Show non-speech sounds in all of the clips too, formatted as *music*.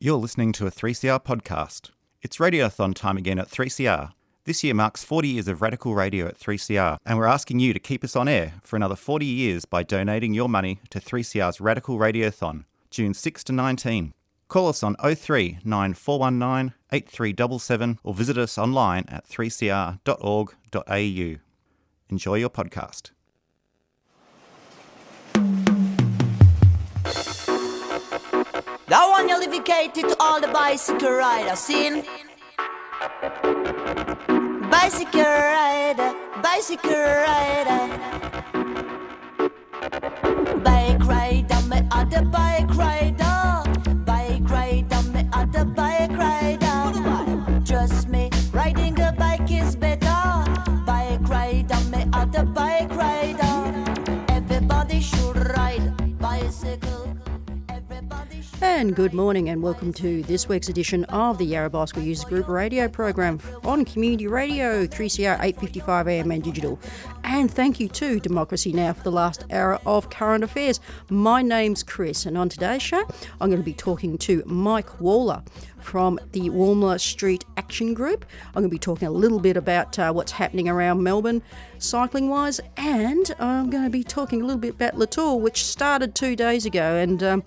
You're listening to a 3CR podcast. It's Radiothon time again at 3CR. This year marks 40 years of radical radio at 3CR, and we're asking you to keep us on air for another 40 years by donating your money to 3CR's Radical Radiothon, June 6 to 19. Call us on 03 9419 8377 or visit us online at 3cr.org.au. Enjoy your podcast. To all the bicycle riders, seen? Bicycle rider, bicycle rider. Bike rider, me other bike rider. And good morning, and welcome to this week's edition of the Yarra Bicycle Users Group radio program on Community Radio 3CR 855 AM and digital. And thank you to Democracy Now! for the last hour of current affairs. My name's Chris, and on today's show, I'm going to be talking to Mike Waller from the Walmer Street Action Group. I'm going to be talking a little bit about uh, what's happening around Melbourne cycling wise, and I'm going to be talking a little bit about Le Tour, which started two days ago. And um,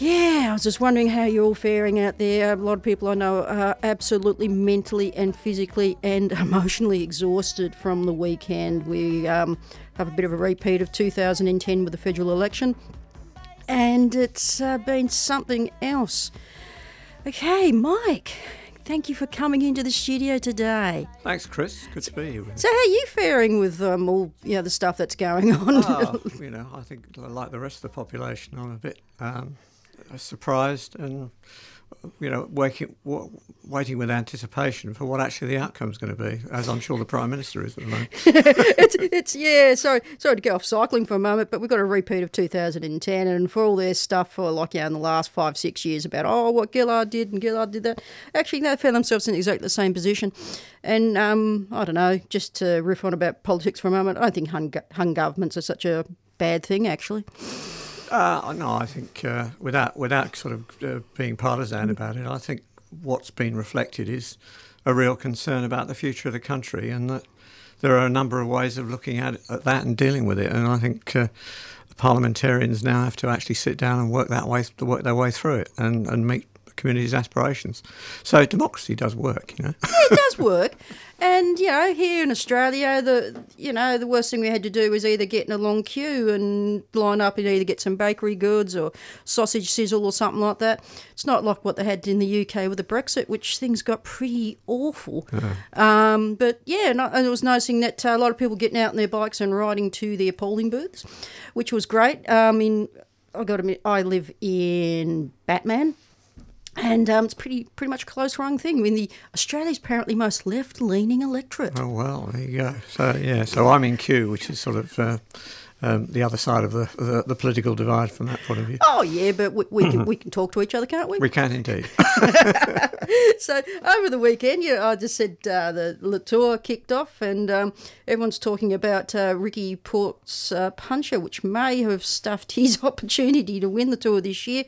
yeah, I was just wondering how you're all faring out there. A lot of people I know are absolutely mentally and physically and *laughs* emotionally exhausted from the weekend. We um, have a bit of a repeat of 2010 with the federal election, and it's uh, been something else. Okay, Mike, thank you for coming into the studio today. Thanks, Chris. Good to be here. So, how are you faring with um, all you know the stuff that's going *laughs* on? Oh, you know, I think like the rest of the population, I'm a bit um, surprised and you know, waking, wa- waiting with anticipation for what actually the outcome is going to be, as I'm sure the Prime Minister is at the moment. *laughs* it's, it's yeah. Sorry, sorry to go off cycling for a moment, but we've got a repeat of 2010, and for all their stuff for like yeah, in the last five six years about oh what Gillard did and Gillard did that. Actually, they found themselves in exactly the same position, and um, I don't know. Just to riff on about politics for a moment, I don't think hung, hung governments are such a bad thing actually. Uh, no, I think uh, without without sort of uh, being partisan about it, I think what's been reflected is a real concern about the future of the country, and that there are a number of ways of looking at, at that and dealing with it. And I think uh, the parliamentarians now have to actually sit down and work that way, to work their way through it, and, and meet communities' aspirations. So democracy does work, you know. it does *laughs* work. And you know, here in Australia, the you know the worst thing we had to do was either get in a long queue and line up and either get some bakery goods or sausage sizzle or something like that. It's not like what they had in the UK with the Brexit, which things got pretty awful. Um, but yeah, and I was noticing that uh, a lot of people getting out on their bikes and riding to their polling booths, which was great. Um, in I got to admit, I live in Batman. And um, it's pretty pretty much a close run thing. I mean, the Australia's apparently most left leaning electorate. Oh well, there you go. So yeah, so I'm in Kew, which is sort of uh, um, the other side of the, the the political divide from that point of view. Oh yeah, but we, we can we can talk to each other, can't we? We can indeed. *laughs* *laughs* so over the weekend, yeah, I just said uh, the Le Tour kicked off, and um, everyone's talking about uh, Richie Porte's uh, puncher, which may have stuffed his *laughs* opportunity to win the Tour this year.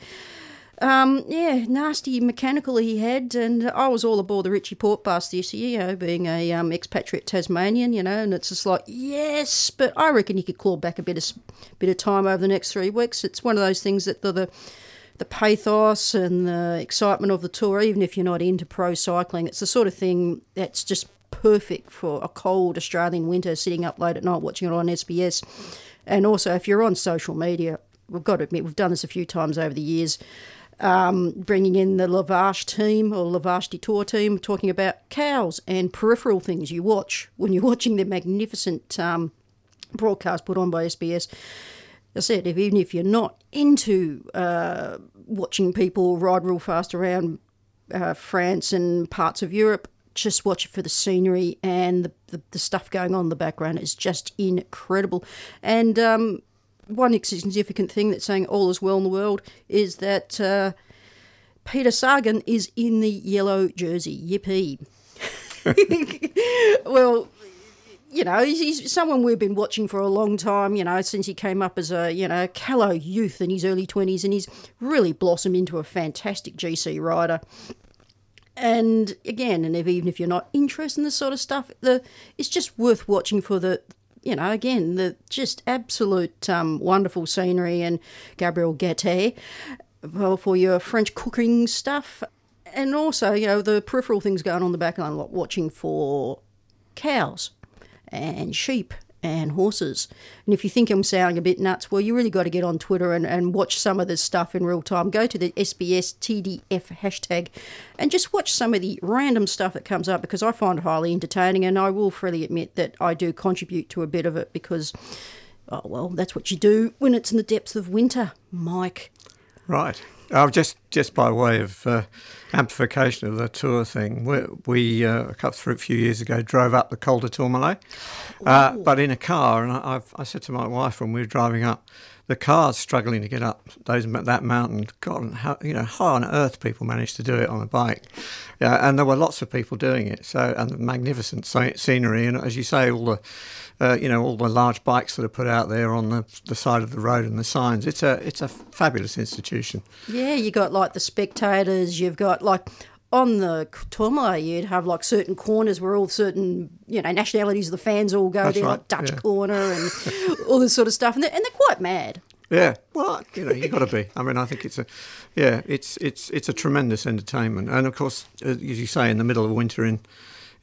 Um, yeah, nasty mechanical he had, and I was all aboard the Richie Porte bus this year, you know, being a um, expatriate Tasmanian, you know, and it's just like, yes, but I reckon he could claw back a bit of bit of time over the next three weeks. It's one of those things that the, the the pathos and the excitement of the tour, even if you're not into pro cycling, it's the sort of thing that's just perfect for a cold Australian winter, sitting up late at night watching it on SBS. And also, if you're on social media, we've got to admit, we've done this a few times over the years um, bringing in the Lavache team or Lavache Detour team, talking about cows and peripheral things you watch when you're *laughs* watching the magnificent um, broadcast put on by SBS. I said, if, even if you're not into uh, watching people ride real fast around uh, France and parts of Europe, just watch it for the scenery and the, the, the stuff going on in the background is just incredible. And um, one significant thing that's saying all is well in the world is that uh, Peter Sagan is in the yellow jersey. Yippee. *laughs* well, you know, he's, he's someone we've been watching for a long time, you know, since he came up as a, you know, callow youth in his early 20s, and he's really blossomed into a fantastic GC rider. And again, and if, even if you're not interested in this sort of stuff, the it's just worth watching for the, you know, again, the just absolute um, wonderful scenery and Gabriel well, for your French cooking stuff. And also, you know, the peripheral things going on in the background, like watching for cows and sheep and horses. And if you think I'm sounding a bit nuts, well, you really got to get on Twitter and, and watch some of this stuff in real time. Go to the SBS TDF hashtag and just watch some of the random stuff that comes up because I find it highly entertaining. And I will freely admit that I do contribute to a bit of it because, oh, well, that's what you do when it's in the depths of winter, Mike. Right. Uh, just just by way of uh, amplification of the tour thing, we, we uh, a couple of few years ago drove up the Col de Tourmalet, uh, but in a car, and I, I've, I said to my wife when we were driving up, the car's struggling to get up those that mountain. God, how, you know, how on earth people managed to do it on a bike? Yeah, and there were lots of people doing it. So, and the magnificent scenery, and as you say, all the, uh, you know, all the large bikes that are put out there on the, the side of the road and the signs. It's a it's a fabulous institution. Yeah, you got like the spectators, you've got like on the Tourmalet, you'd have like certain corners where all certain, you know, nationalities of the fans all go That's there, right, like Dutch yeah. corner and *laughs* all this sort of stuff. And they're, and they're quite mad. Yeah, well, you know, you got to be. I mean, I think it's a, yeah, it's it's it's a tremendous entertainment, and of course, as you say, in the middle of winter in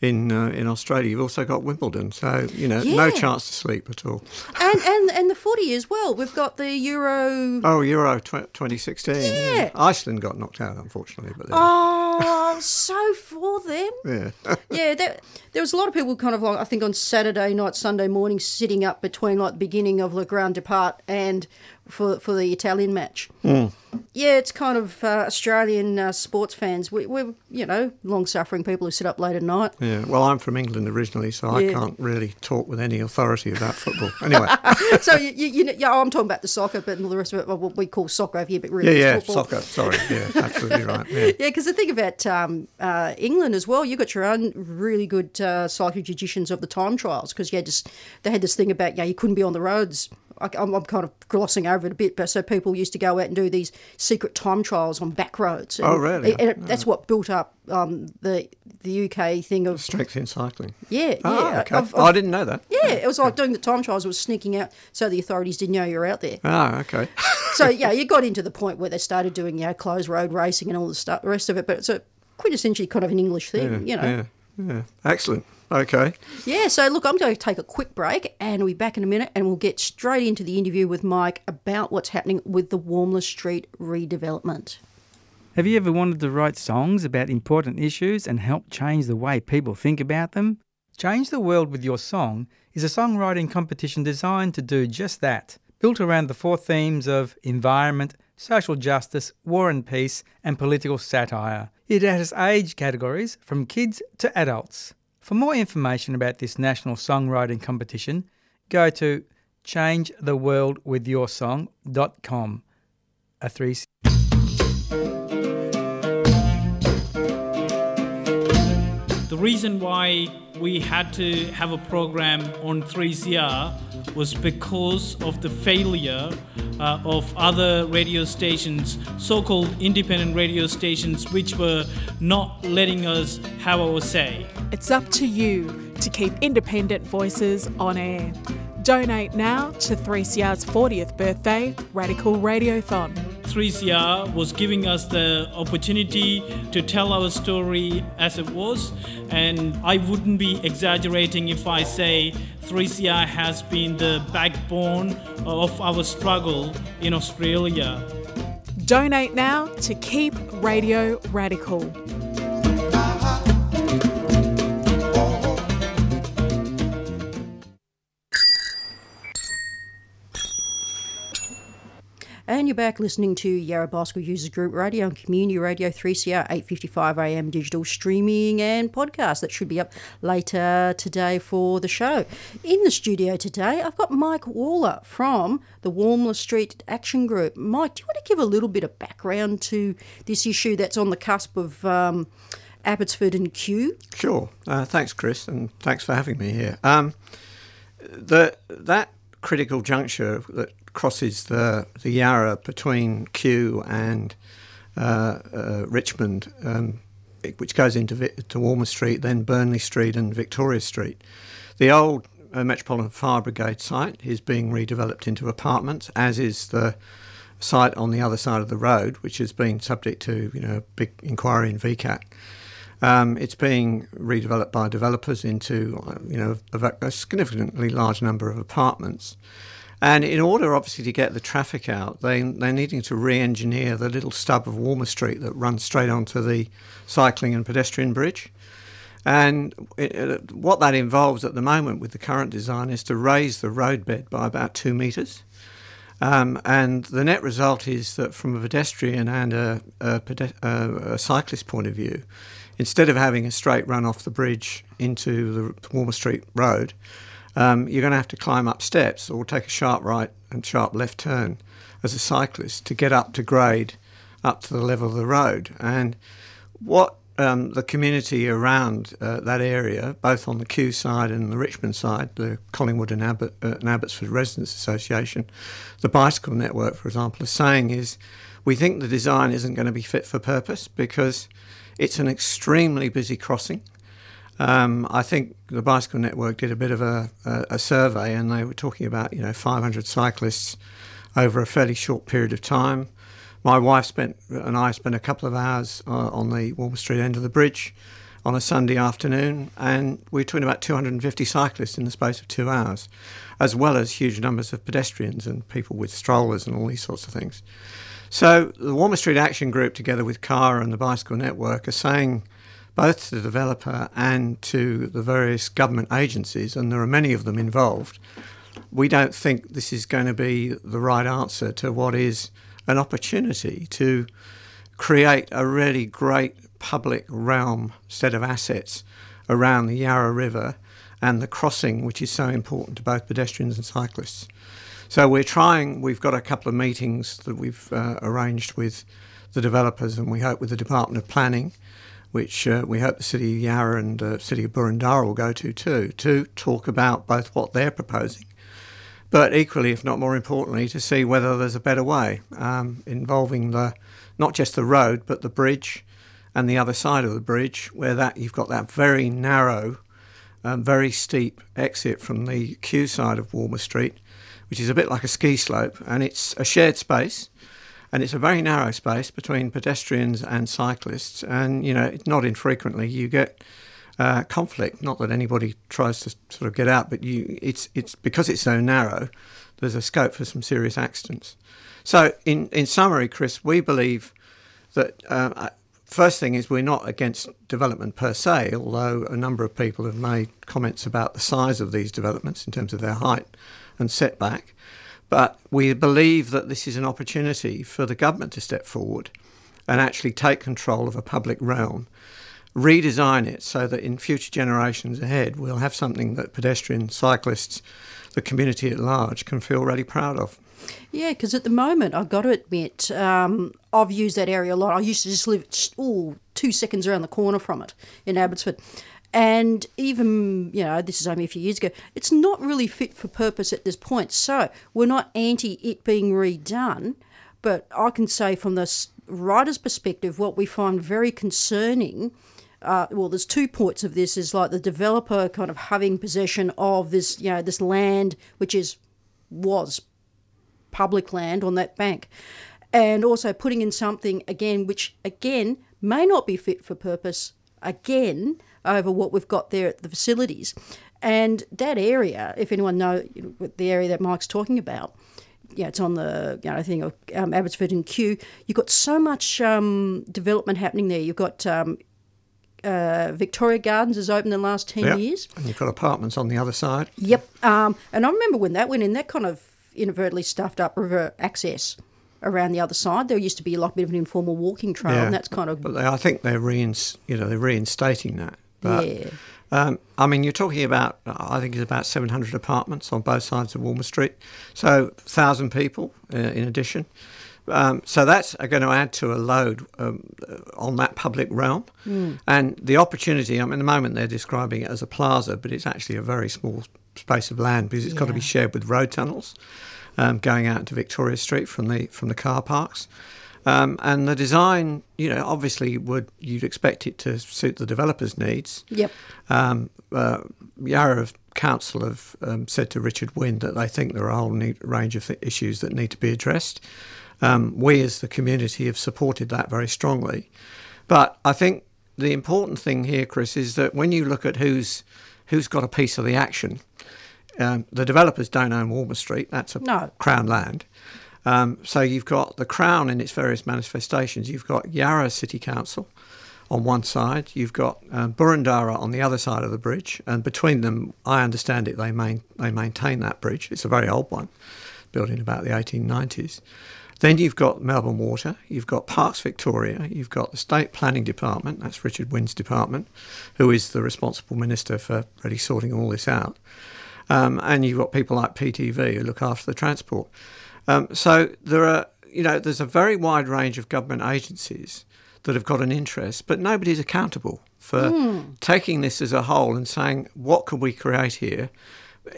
in uh, in Australia, you've also got Wimbledon, so you know, no chance to sleep at all. And, and, *laughs* and the footy as well. We've got the Euro. Oh, Euro tw- 2016. Yeah. Iceland got knocked out, unfortunately, but then, Oh, so for them. *laughs* yeah, *laughs* Yeah, there, there was a lot of people kind of like, I think on Saturday night, Sunday morning, sitting up between like the beginning of Le Grand Depart and for, for the Italian match. Yeah, it's kind of uh, Australian uh, sports fans. We, we're, you know, long suffering people who sit up late at night. yeah. Well, I'm from England originally, so Yeah. I can't really talk with any authority about football. Anyway, *laughs* so you, you, you know, yeah, I'm talking about the soccer, but the rest of it, well, what we call soccer over here, but really yeah, it's football. soccer. Sorry, yeah, *laughs* absolutely right. Yeah. Yeah, because the thing about um, uh, England as well, you got your own really good uh, psychotragedians of the time trials because you had this, they had this thing about yeah, you couldn't be on the roads. I, I'm, I'm kind of glossing over it a bit, but so people used to go out and do these secret time trials on back roads. And, Oh, really? And it, that's what built up um, the the UK thing of Strength in cycling. yeah, Ah, yeah, okay. of- oh, I didn't know that. yeah. It was like doing the time trials was sneaking out so the authorities didn't know you were out there. Ah, okay. *laughs* so yeah, you got into the point where they started doing you know closed road racing and all the stuff, the rest of it. But it's a quintessentially kind of an English thing, you know. Yeah, yeah. Excellent. Okay. Yeah, so look, I'm going to take a quick break and we'll be back in a minute and we'll get straight into the interview with Mike about what's happening with the Walmer Street redevelopment. Have you ever wanted to write songs about important issues and help change the way people think about them? Change the World with Your Song is a songwriting competition designed to do just that, built around the four themes of environment, social justice, war and peace, and political satire. It has age categories from kids to adults. For more information about this national songwriting competition, go to changetheworldwithyoursong.com. A three The reason why we had to have a program on 3CR was because of the failure uh, of other radio stations, so called independent radio stations, which were not letting us have our say. It's up to you to keep independent voices on air. Donate now to 3CR's 40th birthday Radical Radiothon. 3CR was giving us the opportunity to tell our story as it was, and I wouldn't be exaggerating if I say 3CR has been the backbone of our struggle in Australia. Donate now to keep radio radical. And you're back listening to Yarra Bicycle Users Group Radio and Community Radio 3CR 855 AM digital streaming and podcast that should be up later today for the show. In the studio today, I've got Mike Waller from the Walmer Street Action Group. Mike, do you want to give a little bit of background to this issue that's on the cusp of um, Abbotsford and Kew. Sure. Uh, thanks, Chris, and thanks for having me here. Um, the that critical juncture that crosses the the Yarra between Kew and uh, uh, Richmond, um, which goes into to Walmer Street, then Burnley Street and Victoria Street. The old uh, Metropolitan Fire Brigade site is being redeveloped into apartments, as is the site on the other side of the road, which has been subject to you know a big inquiry in VCAT. Um, it's being redeveloped by developers into, you know, a, a significantly large number of apartments. And in order, obviously, to get the traffic out, they, they're needing to re engineer the little stub of Walmer Street that runs straight onto the cycling and pedestrian bridge. And it, it, what that involves at the moment with the current design is to raise the roadbed by about two metres. Um, and the net result is that from a pedestrian and a, a, a cyclist point of view, instead of having a straight run off the bridge into the Walmer Street Road, um, you're going to have to climb up steps or take a sharp right and sharp left turn as a cyclist to get up to grade, up to the level of the road. And what um, the community around uh, that area, both on the Kew side and the Richmond side, the Collingwood and, Abbott, uh, and Abbotsford Residents Association, the bicycle network, for example, is saying is we think the design isn't going to be fit for purpose because it's an extremely busy crossing. Um, I think the Bicycle Network did a bit of a, a, a, survey, and they were talking about you know 500 cyclists over a fairly short period of time. My wife spent and I spent a couple of hours uh, on the Walmer Street end of the bridge on a Sunday afternoon, and we were talking about 250 cyclists in the space of two hours, as well as huge numbers of pedestrians and people with strollers and all these sorts of things. So the Walmer Street Action Group, together with CARA and the Bicycle Network, are saying both to the developer and to the various government agencies, and there are many of them involved, we don't think this is going to be the right answer to what is an opportunity to create a really great public realm set of assets around the Yarra River and the crossing, which is so important to both pedestrians and cyclists. So we're trying, we've got a couple of meetings that we've uh, arranged with the developers and we hope with the Department of Planning which uh, we hope the City of Yarra and the uh, City of Boroondara will go to too, to talk about both what they're proposing, but equally, if not more importantly, to see whether there's a better way um, involving the not just the road but the bridge and the other side of the bridge, where that you've got that very narrow, um, very steep exit from the Kew side of Walmer Street, which is a bit like a ski slope, and it's a shared space and it's a very narrow space between pedestrians and cyclists. And you know, not infrequently you get uh, conflict. Not that anybody tries to sort of get out, but you, it's it's because it's so narrow. There's a scope for some serious accidents. So, in in summary, Chris, we believe that. Uh, First thing is, we're not against development per se, although a number of people have made comments about the size of these developments in terms of their height and setback. But we believe that this is an opportunity for the government to step forward and actually take control of a public realm, redesign it so that in future generations ahead we'll have something that pedestrians, cyclists, the community at large can feel really proud of. Yeah, because at the moment, I've got to admit, um, I've used that area a lot. I used to just live ooh, two seconds around the corner from it in Abbotsford. And even, you know, this is only a few years ago, it's not really fit for purpose at this point. So we're not anti it being redone, but I can say from the writer's perspective, what we find very concerning. Uh, well, there's two points of this: is like the developer kind of having possession of this, you know, this land which is was public land on that bank, and also putting in something again which again may not be fit for purpose again over what we've got there at the facilities. And that area, if anyone know the area that Mike's talking about, yeah, it's on the you know thing of um, Abbotsford and Kew. You've got so much um, development happening there. You've got um, uh, Victoria Gardens has opened in the last ten yep. years, and you've got apartments on the other side. Yep, um, and I remember when that went in, that kind of inadvertently stuffed up river access around the other side. There used to be a bit of an informal walking trail, yeah. and that's kind of. But they, I think they're reins, you know, they're reinstating that. But, yeah. Um, I mean, you're talking about, I think it's about 700 apartments on both sides of Walmer Street. So, 1,000 people uh, in addition. Um, so that's going to add to a load um, uh, on that public realm. And the opportunity, I mean, at the moment they're describing it as a plaza, but it's actually a very small space of land because it's got to be shared with road tunnels um, going out to Victoria Street from the from the car parks. Um, and the design, you know, obviously would you'd expect it to suit the developers' needs. Yep. Um, uh, Yarra Council have um, said to Richard Wynne that they think there are a whole need, range of issues that need to be addressed. Um, we, as the community, have supported that very strongly. But I think the important thing here, Chris, is that when you look at who's who's got a piece of the action, um, the developers don't own Walmer Street. That's a No. Crown land. Um, so you've got the Crown in its various manifestations. You've got Yarra City Council on one side. You've got um, Boroondara on the other side of the bridge, and between them, I understand it, they main, they maintain that bridge. It's a very old one, built in about the 1890s. Then you've got Melbourne Water, you've got Parks Victoria, you've got the State Planning Department, that's Richard Wynne's department, who is the responsible minister for really sorting all this out. Um, and you've got people like PTV who look after the transport. Um, so there are, you know, there's a very wide range of government agencies that have got an interest, but nobody's accountable for taking this as a whole and saying what could we create here.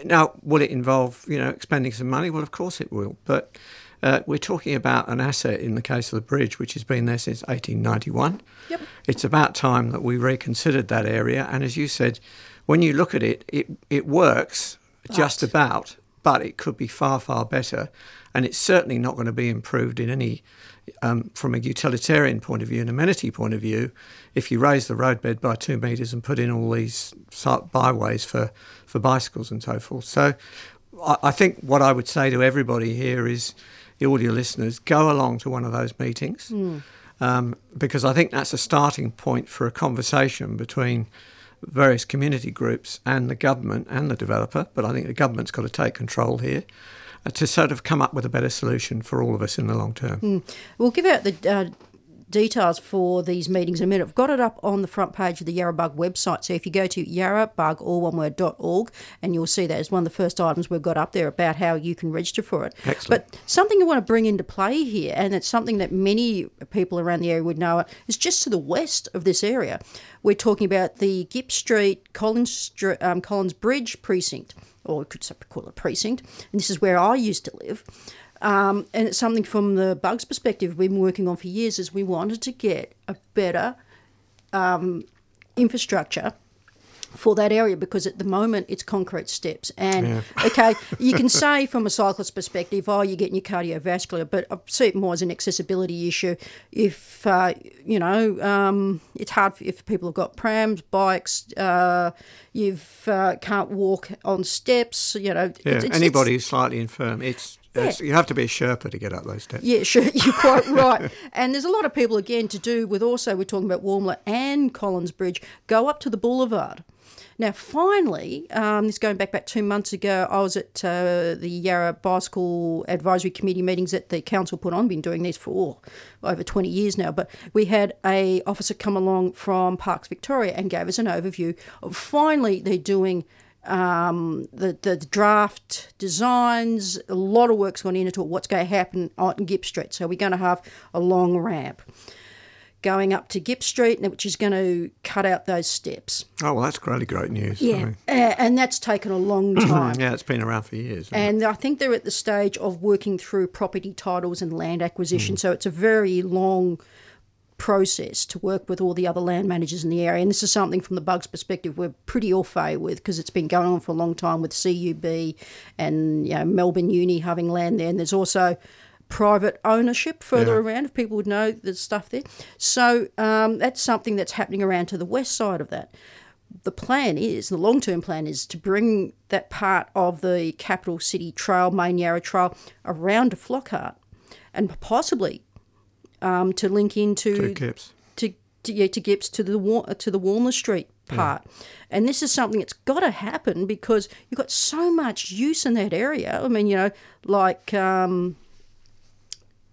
Now, will it involve, you know, expending some money? Well, of course it will, but. Uh, we're talking about an asset in the case of the bridge, which has been there since 1891. Yep. It's about time that we reconsidered that area. And as you said, when you look at it, it, it works just Right. about, but it could be far, far better. And it's certainly not going to be improved in any, um, from a utilitarian point of view, an amenity point of view, if you raise the roadbed by two metres and put in all these byways for, for bicycles and so forth. So I, I think what I would say to everybody here is, all your listeners, go along to one of those meetings um, because I think that's a starting point for a conversation between various community groups and the government and the developer. But I think the government's got to take control here uh, to sort of come up with a better solution for all of us in the long term. We'll give out the uh, details for these meetings in a minute. I've got it up on the front page of the Yarrabug website. So if you go to yarrabug, all one word, dot org, and you'll see that as one of the first items we've got up there about how you can register for it. Excellent. But something I want to bring into play here, and it's something that many people around the area would know, is just to the west of this area. We're talking about the Gipps Street Collins, um, Collins Bridge precinct, or we could call it precinct, and this is where I used to live. Um, and it's something from the bugs perspective we've been working on for years is we wanted to get a better um, infrastructure for that area because at the moment it's concrete steps. And okay you can say from a cyclist perspective oh you're getting your cardiovascular but i see it more as an accessibility issue. If uh, you know um, it's hard for, if people have got prams bikes uh, you've uh, can't walk on steps you know Yeah, it's- it's- anybody who's slightly infirm, it's, it's you have to be a Sherpa to get up those steps. yeah, sure, *laughs* you're quite *laughs* right. And there's a lot of people, again, to do with also, we're talking about Walmer and Collins Bridge, go up to the boulevard. Now, finally, um, this going back about two months ago, I was at uh, the Yarra Bicycle Advisory Committee meetings that the council put on. Been doing these for over 20 years now, but we had a officer come along from Parks Victoria and gave us an overview of finally they're doing um, the, the draft designs, a lot of work's gone into it, what's going to happen on Gipps Street. So we're going to have a long ramp going up to Gipps Street, which is going to cut out those steps. Oh, well, that's really great news. I Yeah. mean, Uh, and that's taken a long time. yeah, it's been around for years. hasn't it? And I think they're at the stage of working through property titles and land acquisition. So it's a very long process to work with all the other land managers in the area. And this is something from the Bugs perspective we're pretty au fait with because it's been going on for a long time with CUB and you know, Melbourne Uni having land there. And there's also private ownership further Yeah. around if people would know the stuff there. So um, that's something that's happening around to the west side of that the plan is, the long term plan is to bring that part of the capital city trail, Main Yarra Trail, around to Flockhart and possibly um, to link into Two kips. to, to yeah to Gipps to the Wa- to the Walmer Street part. And this is something that's got to happen because you've got so much use in that area. I mean, you know, like um,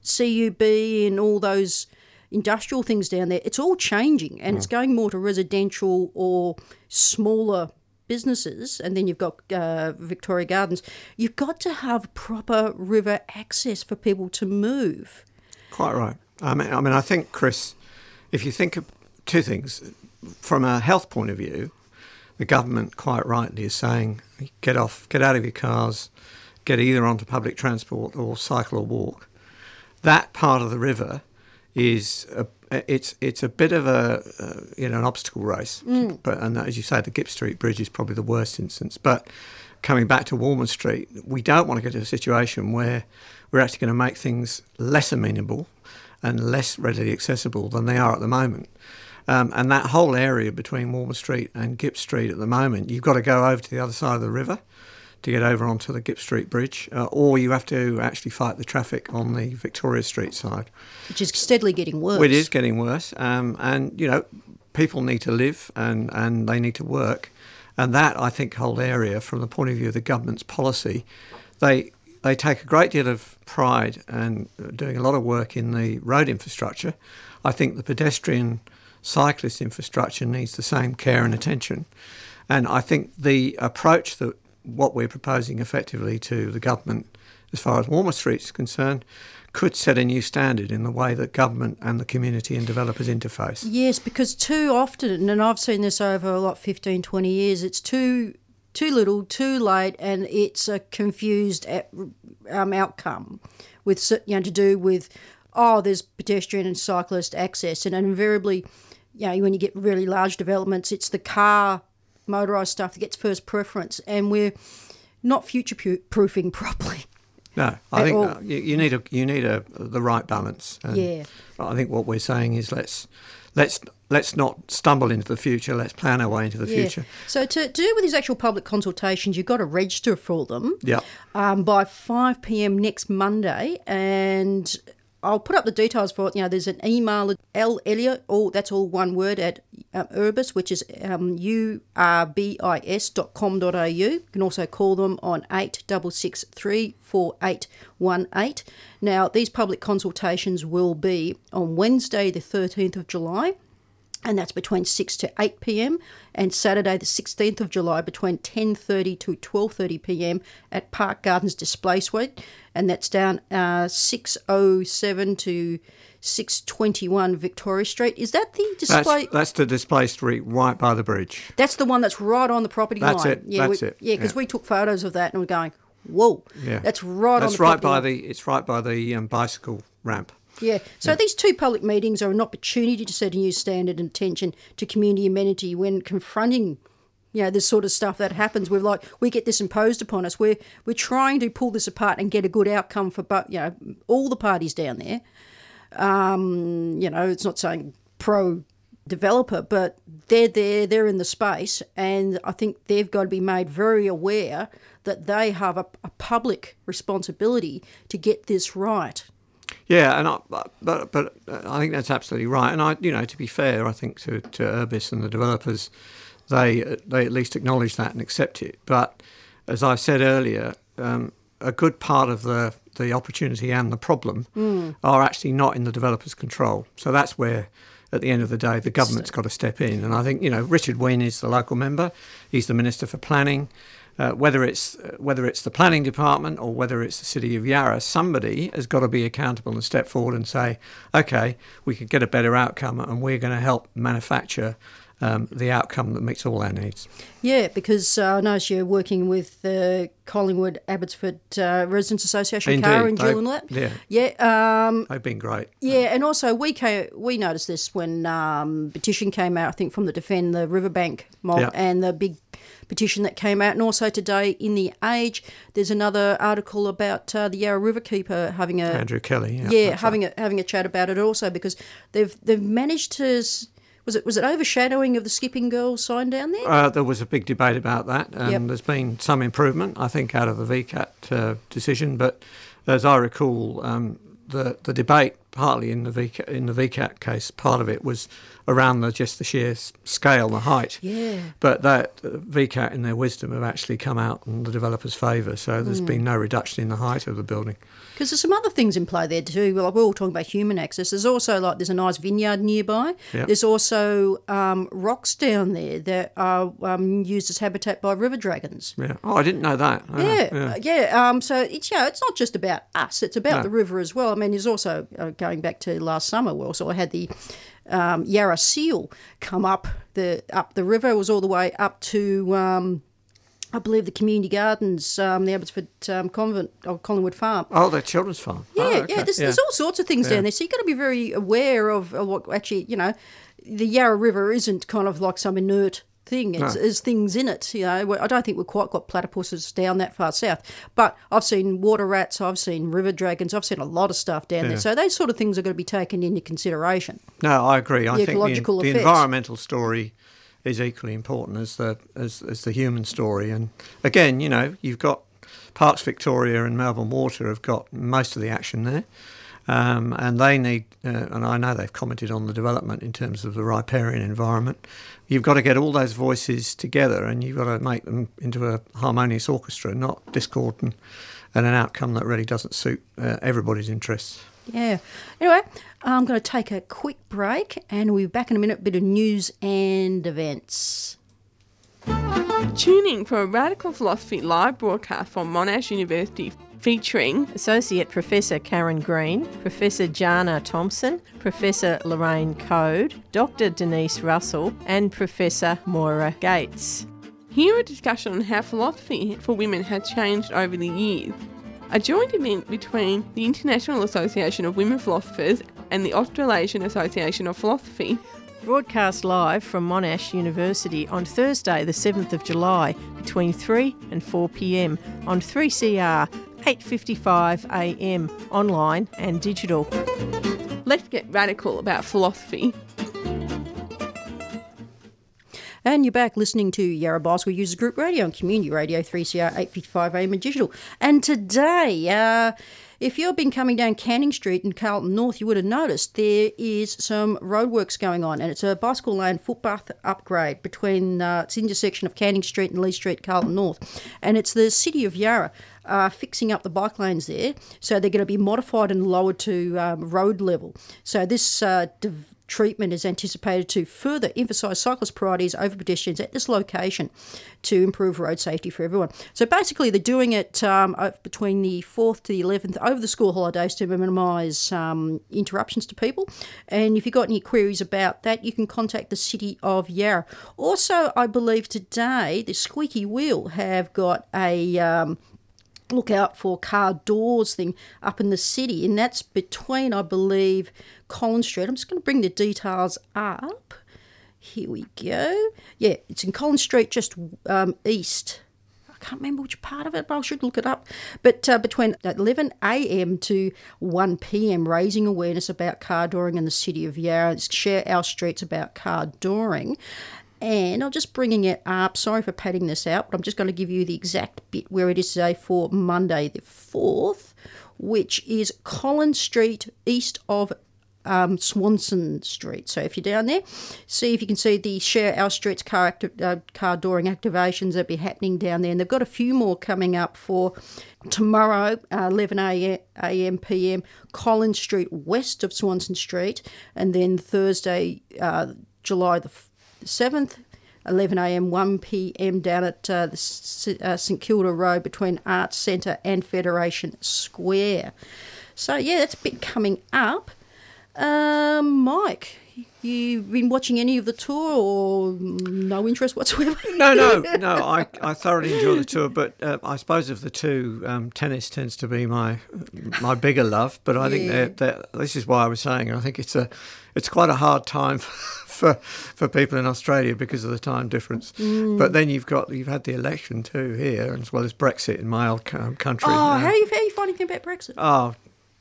CUB and all those industrial things down there. It's all changing, and it's going more to residential or smaller businesses, and then you've got uh, Victoria Gardens. You've got to have proper river access for people to move. Quite right. I mean, I mean, I think, Chris, if you think of two things, from a health point of view, the government quite rightly is saying, get off, get out of your cars, get either onto public transport or cycle or walk. That part of the river is a, it's it's a bit of a uh, you know an obstacle race, but and as you say, the Gipps Street Bridge is probably the worst instance. But coming back to Walmer Street, we don't want to get to a situation where we're actually going to make things less amenable and less readily accessible than they are at the moment. Um, and that whole area between Walmer Street and Gipps Street at the moment, you've got to go over to the other side of the river to get over onto the Gipps Street Bridge, uh, or you have to actually fight the traffic on the Victoria Street side. which is steadily getting worse. It is getting worse, um, and you know, people need to live and and they need to work, and that I think whole area, from the point of view of the government's policy, they they take a great deal of pride and uh, doing a lot of work in the road infrastructure. I think the pedestrian cyclist infrastructure needs the same care and attention, and I think the approach that what we're proposing effectively to the government, as far as Walmer Street is concerned, could set a new standard in the way that government and the community and developers interface. Yes, because too often, and I've seen this over a lot 15, 20 years, it's too too little, too late, and it's a confused um, outcome with you know to do with oh, there's pedestrian and cyclist access, and invariably, you know, when you get really large developments, it's the car motorised stuff that gets first preference, and we're not future proofing *laughs* properly. No, I think all. uh, you, need a you need a the right balance. And Yeah. I think what we're saying is let's let's let's not stumble into the future. Let's plan our way into the future. So to, to do with these actual public consultations, you've got to register for them. Yeah. um, by 5 p.m. next Monday, and I'll put up the details for it. You know, there's an email, L Elliot, all that's all one word at um, Urbis, which is um, urbis.com.au. You can also call them on eight double six three four eight one eight. Now, these public consultations will be on Wednesday, the 13th of July and that's between 6 to 8 p.m. and Saturday the 16th of July between 10:30 to 12:30 p.m. at Park Gardens Display Suite and that's down uh, 607 to 621 Victoria Street. Is that the display That's that's the display street right by the bridge. that's the one that's right on the property That's line. it, Yeah, that's we, it, Yeah, because yeah. we took photos of that and we're going, "Whoa." Yeah, That's right on the right property by line. the it's right by the um, bicycle ramp. Yeah. So these two public meetings are an opportunity to set a new standard and attention to community amenity when confronting, you know, this sort of stuff that happens. We're like, we get this imposed upon us. We're we're trying to pull this apart and get a good outcome for, but you know, all the parties down there. Um, you know, it's not saying pro developer, but they're there, they're in the space, and I think they've got to be made very aware that they have a, a public responsibility to get this right. Yeah, and I, but but uh, I think that's absolutely right. And I, you know, to be fair, I think to to Urbis and the developers, they they at least acknowledge that and accept it. But as I said earlier, um, a good part of the the opportunity and the problem are actually not in the developer's control. So that's where. At the end of the day, the government's got to step in, and I think you know Richard Wynne is the local member. He's the minister for planning. Uh, whether it's uh, whether it's the planning department or whether it's the city of Yarra, somebody has got to be accountable and step forward and say, okay, we could get a better outcome, and we're going to help manufacture um, the outcome that meets all our needs. Yeah, because uh, I notice you're working with the Collingwood Abbotsford uh, Residents Association, Indeed, CARA and they- Jill and that. yeah. Yeah, um, They've been great. yeah, and also we came, we noticed this when um, petition came out. I think from the Defend the Riverbank mob Yeah. and the big petition that came out, and also today in the Age, there's another article about uh, the Yarra Riverkeeper having a Andrew Kelly, yeah, yeah, having a having a chat about it also because they've they've managed to. Was it was it overshadowing of the skipping girl sign down there? Uh, there was a big debate about that, and Yep. there's been some improvement, I think, out of the VCAT uh, decision. But as I recall, um, the the debate, partly in the VCAT, in the VCAT case, part of it was around the just the sheer scale, the height. Yeah. But that uh, VCAT, in their wisdom, have actually come out in the developers' favour. So there's been no reduction in the height of the building. Because there's some other things in play there too. Like we're all talking about human access. There's also like there's a nice vineyard nearby. Yep. There's also um, rocks down there that are um, used as habitat by river dragons. Yeah. Oh, I didn't know that. Oh, Yeah, yeah. Um, so it's yeah, it's not just about us; it's about No. the river as well. I mean, there's also uh, going back to last summer. We also had the um, Yarra seal come up the up the river. It was all the way up to. I believe the community gardens, um, the Abbotsford um, Convent or Collingwood Farm. Oh, the children's farm. Yeah, Oh, okay. yeah, there's, there's all sorts of things Yeah. down there. So you've got to be very aware of, of what actually, you know, the Yarra River isn't kind of like some inert thing. It's, No. There's things in it. You know, I don't think we've quite got platypuses down that far south. But I've seen water rats, I've seen river dragons, I've seen a lot of stuff down Yeah. there. So those sort of things are going to be taken into consideration. No, I agree. I The think the, the environmental story is equally important as the as, as the human story. And again, you know, you've got Parks Victoria and Melbourne Water have got most of the action there. Um, and they need, uh, and I know they've commented on the development in terms of the riparian environment. You've got to get all those voices together and you've got to make them into a harmonious orchestra, not discordant, and an outcome that really doesn't suit uh, everybody's interests. Yeah. Anyway, I'm going to take a quick break and we'll be back in a minute. Bit of news and events. Tuning in for a Radical Philosophy live broadcast from Monash University featuring Associate Professor Karen Green, Professor Janna Thompson, Professor Lorraine Code, Dr. Denise Russell, and Professor Moira Gatens. Hear a discussion on how philosophy for women has changed over the years. A joint event between the International Association of Women Philosophers and the Australasian Association of Philosophy. Broadcast live from Monash University on Thursday, the 7th of July, between 3 and 4 pm on 3CR, 8:55 am, online and digital. Let's get radical about philosophy. And you're back listening to Yarra Bicycle Users Group Radio and Community Radio 3CR 855 AM and digital. And today, uh, if you've been coming down Canning Street in Carlton North, you would have noticed there is some roadworks going on, and it's a bicycle lane footpath upgrade between uh, its intersection of Canning Street and Lee Street, Carlton North, and it's the City of Yarra. Uh, fixing up the bike lanes there, so they're going to be modified and lowered to um, road level. So this uh, dev- treatment is anticipated to further emphasise cyclist priorities over pedestrians at this location to improve road safety for everyone. So basically, they're doing it um, between the 4th to the 11th over the school holidays to minimise um, interruptions to people. And if you've got any queries about that, you can contact the City of Yarra. Also, I believe today the Squeaky Wheel have got a. Um, look out for car doors thing up in the city, and that's between, I believe, Collins Street. I'm just going to bring the details up. Here we go. Yeah, it's in Collins Street, just um, east. I can't remember which part of it, but I should look it up. But uh, between 11 a.m. to 1 p.m., raising awareness about car dooring in the city of Yarra. Share Our Streets about car dooring. And I'm just bringing it up. Sorry for padding this out, but I'm just going to give you the exact bit where it is today for Monday the 4th, which is Collins Street east of um, Swanston Street. So if you're down there, see if you can see the Share Our Streets car, acti- uh, car dooring activations that be happening down there. And they've got a few more coming up for tomorrow, uh, 11 a.m. p.m. Collins Street west of Swanston Street, and then Thursday, uh, July the 7th. 11 a.m., 1 p.m. down at uh, the S- uh, St Kilda Road between Arts Centre and Federation Square. So, yeah, that's a bit coming up. Um, Mike, you been watching any of the tour or no interest whatsoever? No, no, *laughs* no. I, I thoroughly enjoy the tour, but uh, I suppose of the two, um, tennis tends to be my my bigger love. But I think Yeah. that that this is why I was saying I think it's a it's quite a hard time *laughs* for for people in Australia because of the time difference. Mm. But then you've got you've had the election too here, as well as Brexit in my old country. Oh, Uh, how are, you, how are you finding about Brexit? Oh,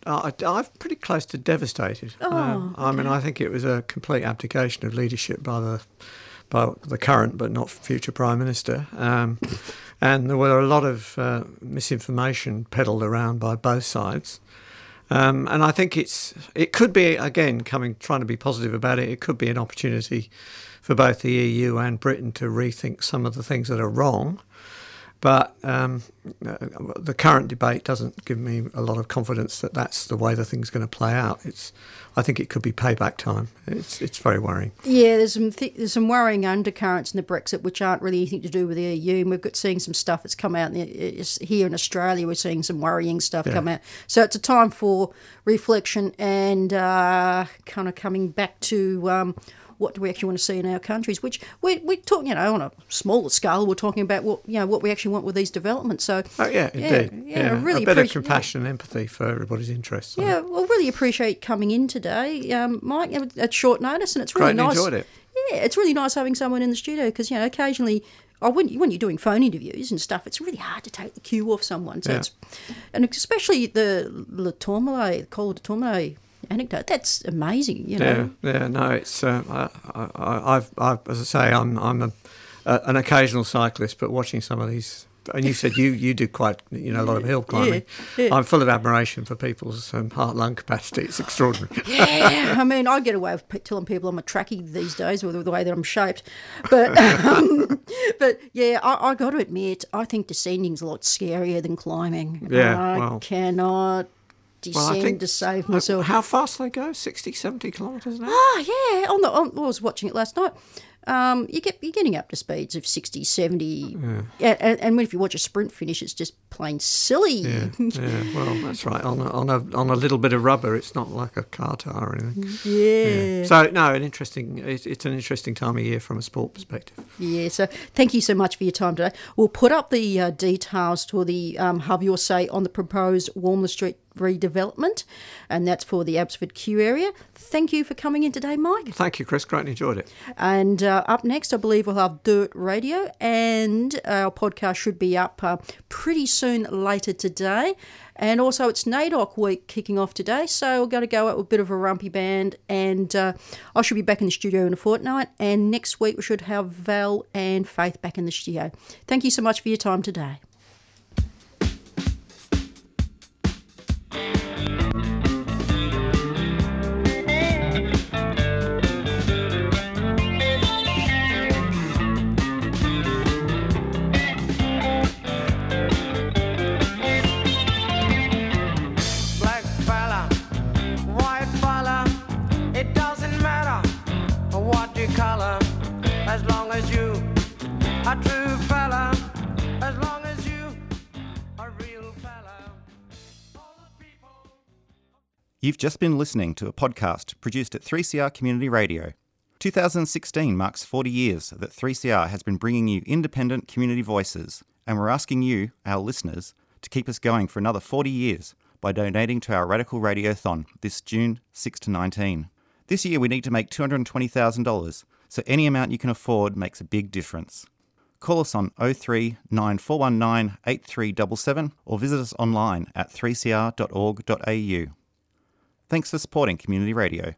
I, I'm pretty close to devastated. Um, I mean, I think it was a complete abdication of leadership by the by the current but not future prime minister. Um, *laughs* and there were a lot of uh, misinformation peddled around by both sides. Um, and I think it's it could be again coming trying to be positive about it. It could be an opportunity for both the EU and Britain to rethink some of the things that are wrong. But um, the current debate doesn't give me a lot of confidence that that's the way the thing's going to play out. It's, I think it could be payback time. It's, it's very worrying. Yeah, there's some th- there's some worrying undercurrents in the Brexit which aren't really anything to do with the EU. And we've got seeing some stuff that's come out in here in Australia. We're seeing some worrying stuff Yeah. come out. So it's a time for reflection and uh, kind of coming back to. Um, what do we actually want to see in our countries? Which we we talk, you know, on a smaller scale, we're talking about what you know what we actually want with these developments. So Oh yeah, yeah, indeed. yeah, I really a bit of compassion and empathy for everybody's interests. Yeah, well, really appreciate coming in today, um, Mike, at short notice, and it's really Greatly nice. enjoyed it. Yeah, it's really nice having someone in the studio because you know occasionally, oh, when when you're doing phone interviews and stuff, it's really hard to take the cue off someone. So Yeah. it's, and especially the Le Tourmalet, Col de Tourmalet anecdote. That's amazing. You know. Yeah, yeah, no, it's. Uh, I, I, I've, I've, as I say, I'm, I'm a, an occasional cyclist, but watching some of these, and you said you, you do quite, you know, a lot of hill *laughs* climbing. yeah. I'm full of admiration for people's um, heart lung capacity. It's extraordinary. *laughs* Yeah, I mean, I get away with telling people I'm a trackie these days with the way that I'm shaped, but um, *laughs* but yeah, I, I got to admit, I think descending's a lot scarier than climbing. Yeah, I well- cannot descend Well, I think to save myself. How fast they go? 60, 70 kilometres an hour. Oh yeah, on the on, I was watching it last night. Um, you get you're getting up to speeds of 60, 70. Yeah. and, and if you watch a sprint finish, it's just plain silly. Yeah, *laughs* yeah, well, that's right. On a, on a on a little bit of rubber, it's not like a car tire or anything. Yeah. So no, an interesting. It's, it's an interesting time of year from a sport perspective. Yeah, so thank you so much for your time today. We'll put up the uh, details for the um, Have Your Say on the proposed Walmer Street redevelopment, and that's for the Abbotsford Kew area. Thank you for coming in today, Mike. Thank you, Chris. Greatly enjoyed it. And uh, up next, I believe we'll have Dirt Radio, and our podcast should be up uh, pretty soon later today. And also, it's NAIDOC week kicking off today, so we're going to go out with a bit of Warumpi Band. And uh, I should be back in the studio in a fortnight. And next week, we should have Val and Faith back in the studio. Thank you so much for your time today. You've just been listening to a podcast produced at 3CR Community Radio. 2016 marks 40 years that 3CR has been bringing you independent community voices, and we're asking you, our listeners, to keep us going for another 40 years by donating to our Radical Radiothon this June 6 to 19. This year we need to make $220,000, so any amount you can afford makes a big difference. Call us on 03 9419 8377 or visit us online at 3cr.org.au. Thanks for supporting Community Radio.